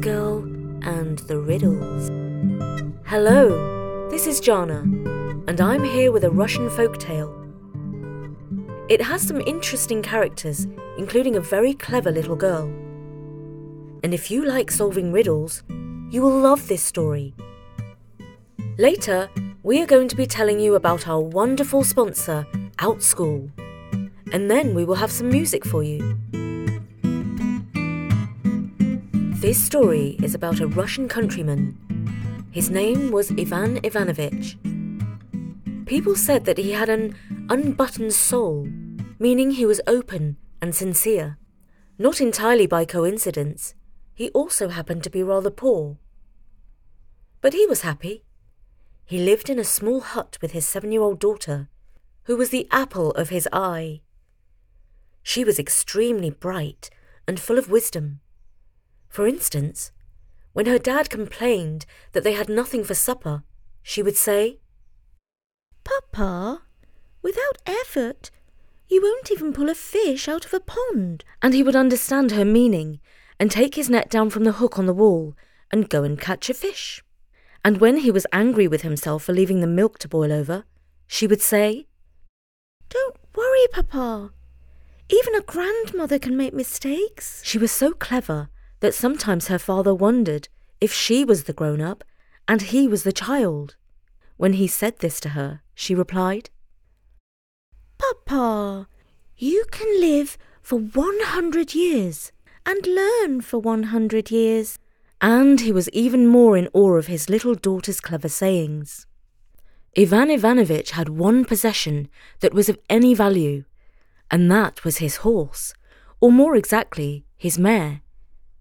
Girl and the Riddles. Hello, this is Jana, and I'm here with a Russian folk tale. It has some interesting characters, including a very clever little girl. And if you like solving riddles, you will love this story. Later, we are going to be telling you about our wonderful sponsor, Outschool. And then we will have some music for you. This story is about a Russian countryman. His name was Ivan Ivanovich. People said that he had an unbuttoned soul, meaning he was open and sincere. Not entirely by coincidence, he also happened to be rather poor. But he was happy. He lived in a small hut with his seven year old daughter, who was the apple of his eye. She was extremely bright and full of wisdom. For instance, when her dad complained that they had nothing for supper, she would say, Papa, without effort, you won't even pull a fish out of a pond. And he would understand her meaning and take his net down from the hook on the wall and go and catch a fish. And when he was angry with himself for leaving the milk to boil over, she would say, Don't worry, Papa. Even a grandmother can make mistakes. She was so clever that sometimes her father wondered if she was the grown up and he was the child. When he said this to her, she replied, Papa, you can live for 100 years and learn for 100 years. And he was even more in awe of his little daughter's clever sayings. Ivan Ivanovitch had one possession that was of any value, and that was his horse, or more exactly, his mare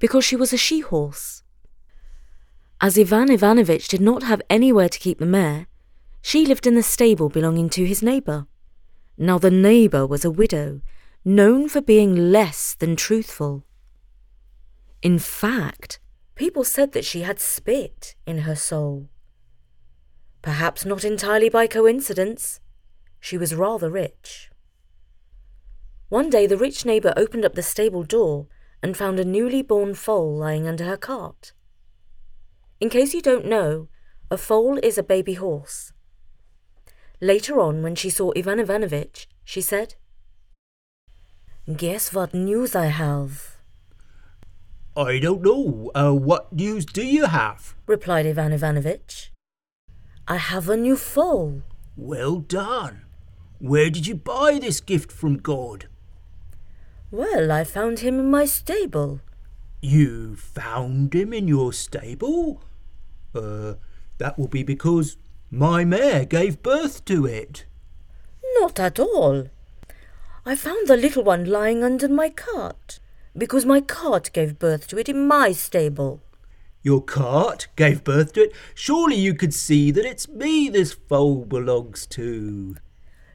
because she was a she horse. As Ivan Ivanovitch did not have anywhere to keep the mare, she lived in the stable belonging to his neighbour. Now the neighbour was a widow, known for being less than truthful. In fact, people said that she had spit in her soul. Perhaps not entirely by coincidence. She was rather rich. One day the rich neighbour opened up the stable door and found a newly born foal lying under her cart. In case you don't know, a foal is a baby horse. Later on, when she saw Ivan Ivanovitch, she said, Guess what news I have? I don't know. Uh, what news do you have? replied Ivan Ivanovitch. I have a new foal. Well done. Where did you buy this gift from God? Well, I found him in my stable. You found him in your stable? Uh, that will be because my mare gave birth to it. Not at all. I found the little one lying under my cart, because my cart gave birth to it in my stable. Your cart gave birth to it? Surely you could see that it's me this foal belongs to.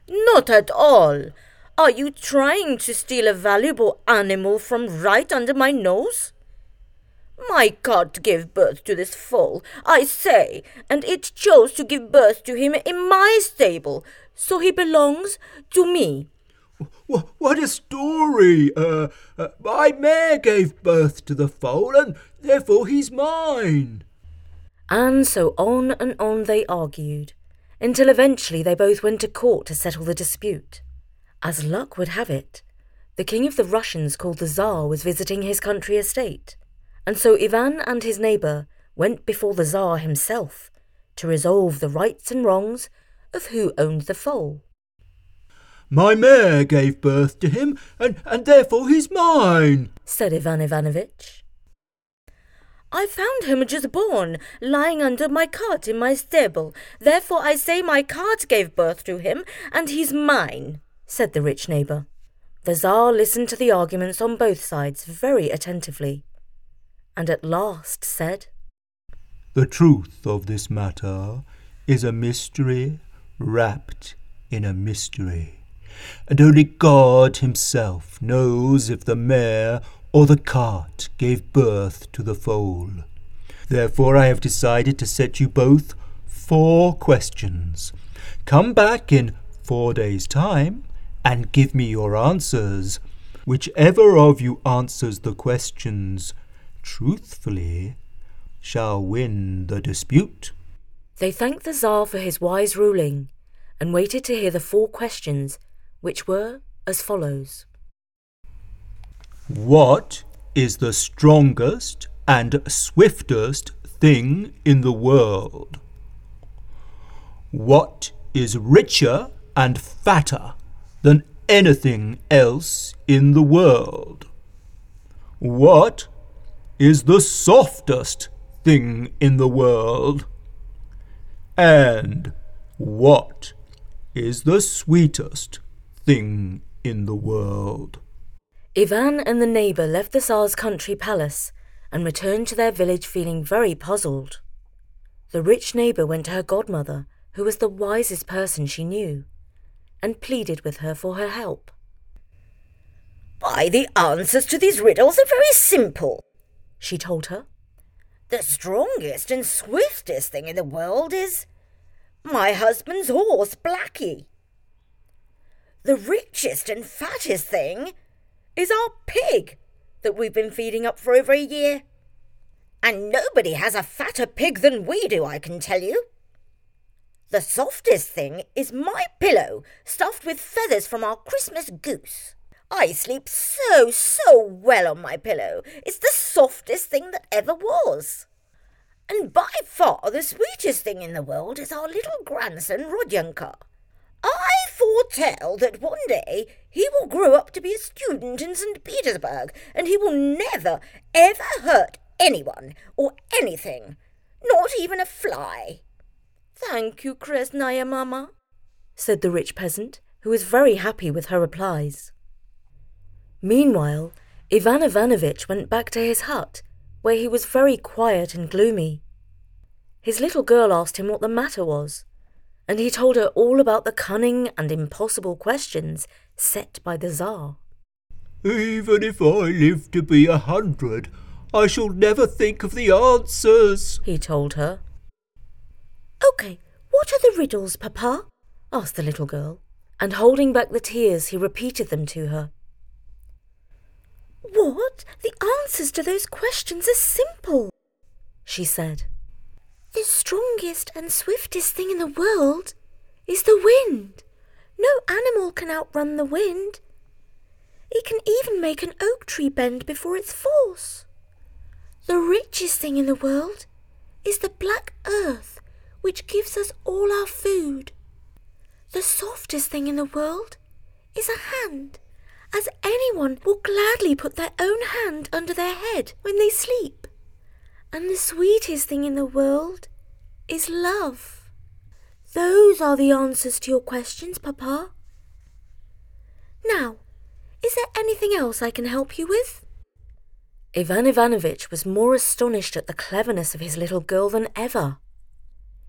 Not at all. Are you trying to steal a valuable animal from right under my nose? My cart gave birth to this foal, I say, and it chose to give birth to him in my stable, so he belongs to me. What a story! Uh, uh, my mare gave birth to the foal, and therefore he's mine. And so on and on they argued, until eventually they both went to court to settle the dispute. As luck would have it, the king of the Russians called the Tsar was visiting his country estate, and so Ivan and his neighbour went before the Tsar himself to resolve the rights and wrongs of who owned the foal. My mare gave birth to him, and, and therefore he's mine, said Ivan Ivanovitch. I found him just born, lying under my cart in my stable. Therefore I say my cart gave birth to him, and he's mine said the rich neighbour. The Tsar listened to the arguments on both sides very attentively, and at last said, The truth of this matter is a mystery wrapped in a mystery, and only God Himself knows if the mare or the cart gave birth to the foal. Therefore, I have decided to set you both four questions. Come back in four days' time and give me your answers. Whichever of you answers the questions truthfully shall win the dispute. They thanked the Tsar for his wise ruling and waited to hear the four questions, which were as follows What is the strongest and swiftest thing in the world? What is richer and fatter than anything else in the world? What is the softest thing in the world? And what is the sweetest thing in the world? Ivan and the neighbour left the Tsar's country palace and returned to their village feeling very puzzled. The rich neighbour went to her godmother, who was the wisest person she knew, and pleaded with her for her help. Why, the answers to these riddles are very simple, she told her. The strongest and swiftest thing in the world is my husband's horse, Blackie. The richest and fattest thing is our pig that we've been feeding up for over a year. And nobody has a fatter pig than we do, I can tell you. The softest thing is my pillow stuffed with feathers from our Christmas goose. I sleep so, so well on my pillow. It's the softest thing that ever was. And by far the sweetest thing in the world is our little grandson, Rodyanka. I foretell that one day he will grow up to be a student in St. Petersburg, and he will never, ever hurt anyone or anything, not even a fly. Thank you, Krestnaya Mama, said the rich peasant, who was very happy with her replies. Meanwhile, Ivan Ivanovitch went back to his hut, where he was very quiet and gloomy. His little girl asked him what the matter was, and he told her all about the cunning and impossible questions set by the Tsar. Even if I live to be a hundred, I shall never think of the answers, he told her. OK, what are the riddles, Papa? asked the little girl, and holding back the tears, he repeated them to her. What? The answers to those questions are simple, she said. The strongest and swiftest thing in the world is the wind. No animal can outrun the wind. It can even make an oak tree bend before its force. The richest thing in the world is the black earth, which gives us all our food. The softest thing in the world is a hand, as anyone will gladly put their own hand under their head when they sleep. And the sweetest thing in the world is love. Those are the answers to your questions, Papa. Now, is there anything else I can help you with? Ivan Ivanovitch was more astonished at the cleverness of his little girl than ever.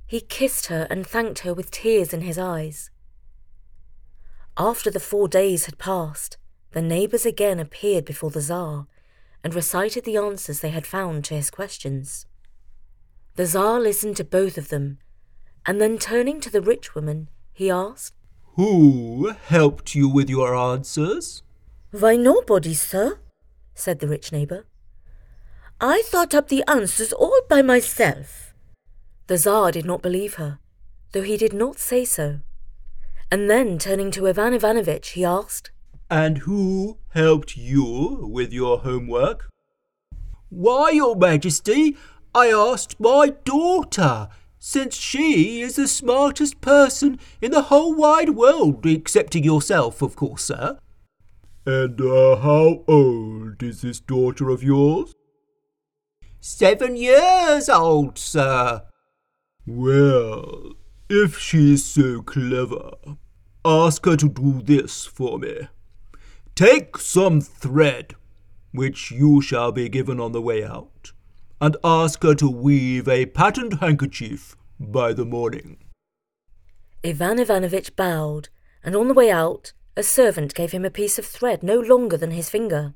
He kissed her and thanked her with tears in his eyes. After the four days had passed, the neighbours again appeared before the Tsar and recited the answers they had found to his questions. The Tsar listened to both of them, and then turning to the rich woman, he asked, Who helped you with your answers? Why, nobody, sir, said the rich neighbour. I thought up the answers all by myself. The Tsar did not believe her, though he did not say so. And then, turning to Ivan Ivanovitch, he asked, And who helped you with your homework? Why, Your Majesty, I asked my daughter, since she is the smartest person in the whole wide world, excepting yourself, of course, sir. And uh, how old is this daughter of yours? Seven years old, sir. Well, if she is so clever, ask her to do this for me. Take some thread, which you shall be given on the way out and ask her to weave a patterned handkerchief by the morning. Ivan Ivanovitch bowed, and on the way out, a servant gave him a piece of thread no longer than his finger.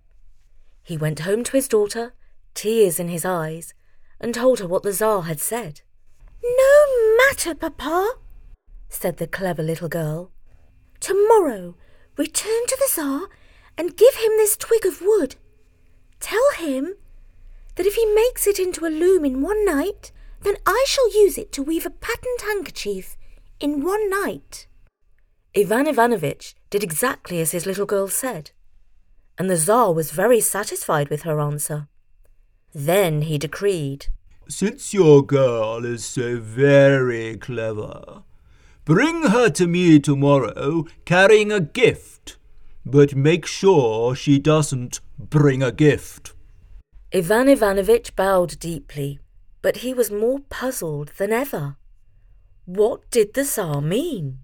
He went home to his daughter, tears in his eyes, and told her what the Tsar had said. No matter, Papa, said the clever little girl. Tomorrow, return to the Tsar and give him this twig of wood. Tell him that if he makes it into a loom in one night, then I shall use it to weave a patterned handkerchief in one night. Ivan Ivanovitch did exactly as his little girl said, and the Tsar was very satisfied with her answer. Then he decreed, Since your girl is so very clever, bring her to me tomorrow carrying a gift, but make sure she doesn't bring a gift. Ivan Ivanovitch bowed deeply, but he was more puzzled than ever. What did the Tsar mean?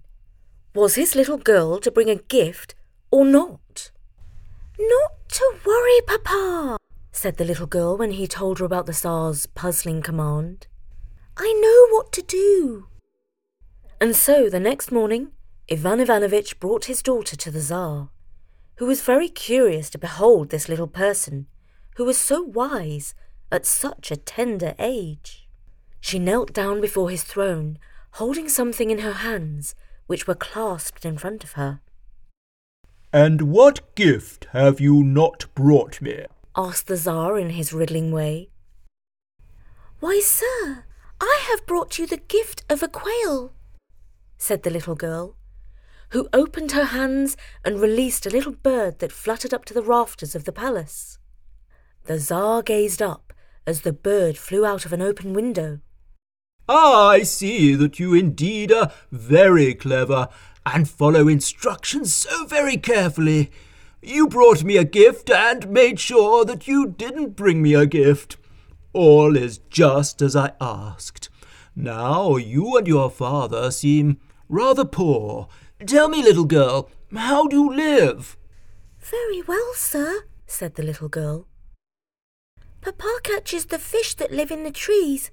Was his little girl to bring a gift or not? Not to worry, Papa, said the little girl when he told her about the Tsar's puzzling command. I know what to do. And so the next morning, Ivan Ivanovitch brought his daughter to the Tsar, who was very curious to behold this little person who was so wise at such a tender age. She knelt down before his throne, holding something in her hands which were clasped in front of her. And what gift have you not brought me? Asked the Tsar in his riddling way. Why, sir, I have brought you the gift of a quail, said the little girl, who opened her hands and released a little bird that fluttered up to the rafters of the palace. The Tsar gazed up as the bird flew out of an open window. Ah, I see that you indeed are very clever and follow instructions so very carefully. You brought me a gift and made sure that you didn't bring me a gift. All is just as I asked. Now you and your father seem rather poor. Tell me, little girl, how do you live? Very well, sir, said the little girl. Papa catches the fish that live in the trees,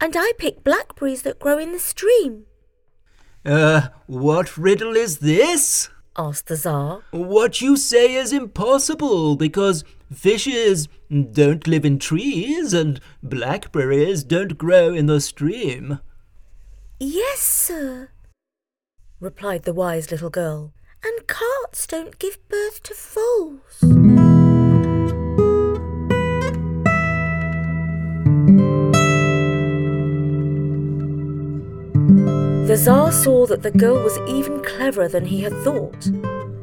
and I pick blackberries that grow in the stream. Uh, what riddle is this? Asked the Tsar. What you say is impossible because fishes don't live in trees and blackberries don't grow in the stream. Yes, sir, replied the wise little girl. And carts don't give birth to foals. The Tsar saw that the girl was even cleverer than he had thought,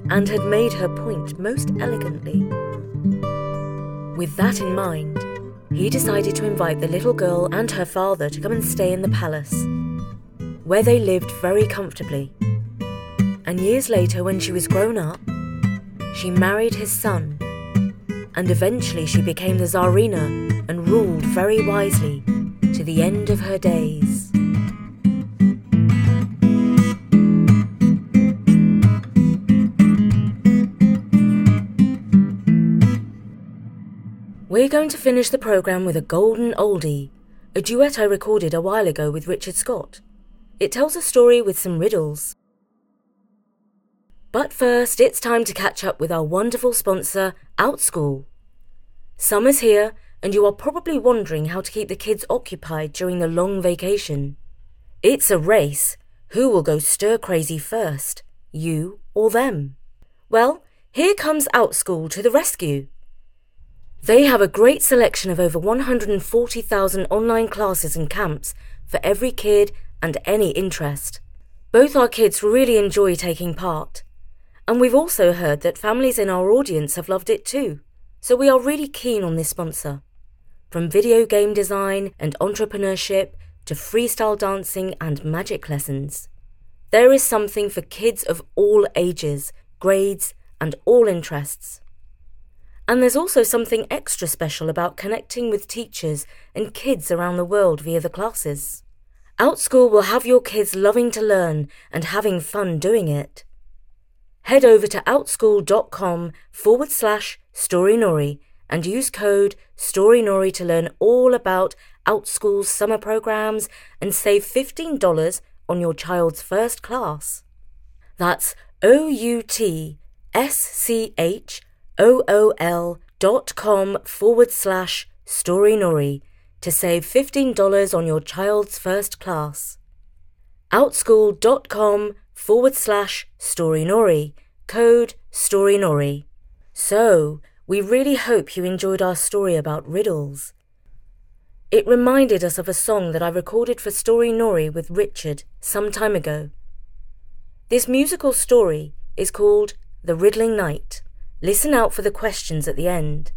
and had made her point most elegantly. With that in mind, he decided to invite the little girl and her father to come and stay in the palace, where they lived very comfortably. And years later, when she was grown up, she married his son, and eventually she became the Tsarina and ruled very wisely to the end of her days. We're going to finish the programme with a golden oldie, a duet I recorded a while ago with Richard Scott. It tells a story with some riddles. But first, it's time to catch up with our wonderful sponsor, Outschool. Summer's here, and you are probably wondering how to keep the kids occupied during the long vacation. It's a race. Who will go stir crazy first, you or them? Well, here comes Outschool to the rescue. They have a great selection of over 140,000 online classes and camps for every kid and any interest. Both our kids really enjoy taking part. And we've also heard that families in our audience have loved it too. So we are really keen on this sponsor. From video game design and entrepreneurship to freestyle dancing and magic lessons. There is something for kids of all ages, grades, and all interests. And there's also something extra special about connecting with teachers and kids around the world via the classes. Outschool will have your kids loving to learn and having fun doing it. Head over to outschool.com forward slash storynory and use code StoryNory to learn all about Outschool's summer programs and save $15 on your child's first class. That's O U T S C H ool.com forward slash storynory to save $15 on your child's first class. Outschool.com forward slash storynory, code storynory. So, we really hope you enjoyed our story about riddles. It reminded us of a song that I recorded for Storynory with Richard some time ago. This musical story is called The Riddling Knight. Listen out for the questions at the end.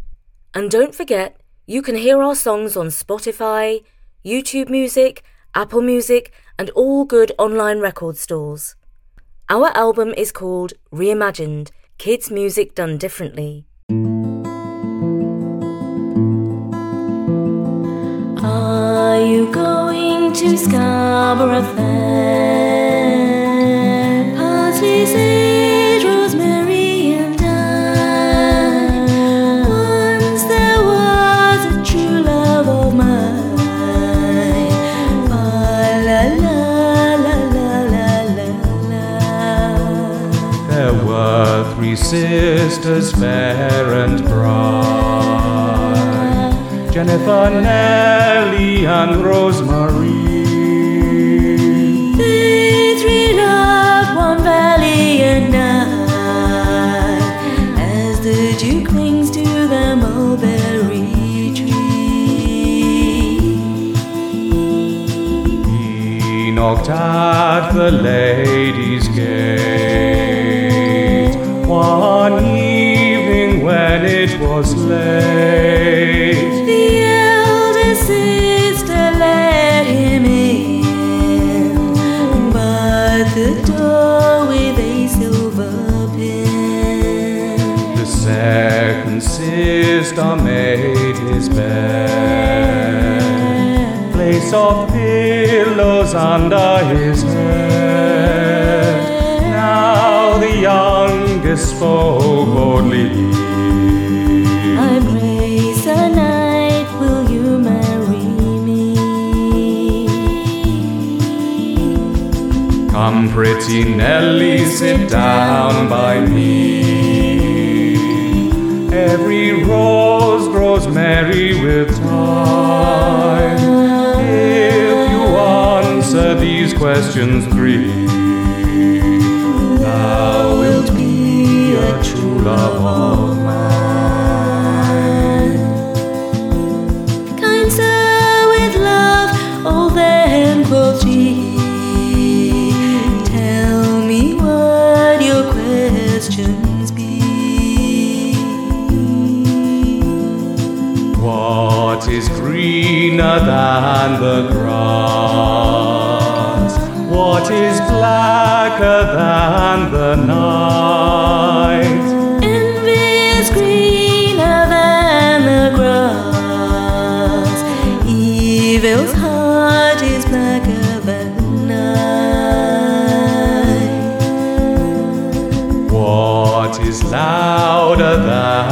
And don't forget, you can hear our songs on Spotify, YouTube Music, Apple Music, and all good online record stores. Our album is called Reimagined Kids Music Done Differently. Are you going to Scarborough Knocked at the lady's gate one evening when it was late. The eldest sister let him in, but the door with a silver pin. The second sister made his bed, of pillows under his head. Now the youngest spoke boldly. I pray, Sir Knight, will you marry me? Come, pretty Nellie, sit down by me. Every rose grows merry with time. These questions three, thou wilt be a true love אַ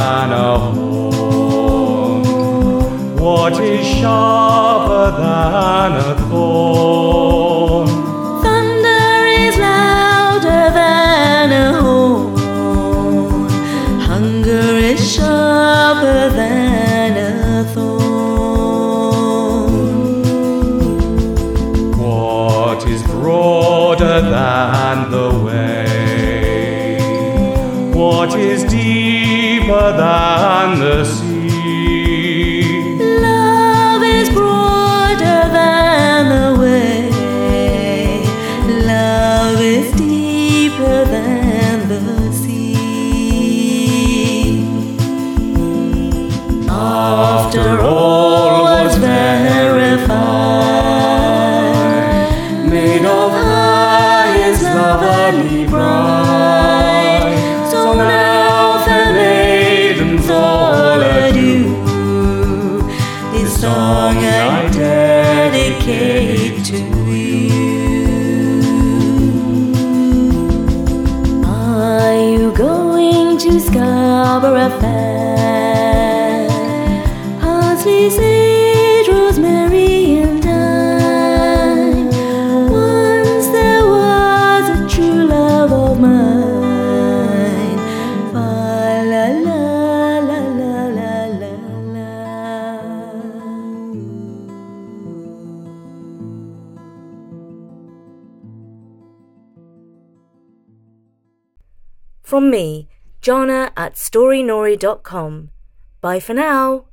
Scarborough Fair? Jana at storynory.com. Bye for now.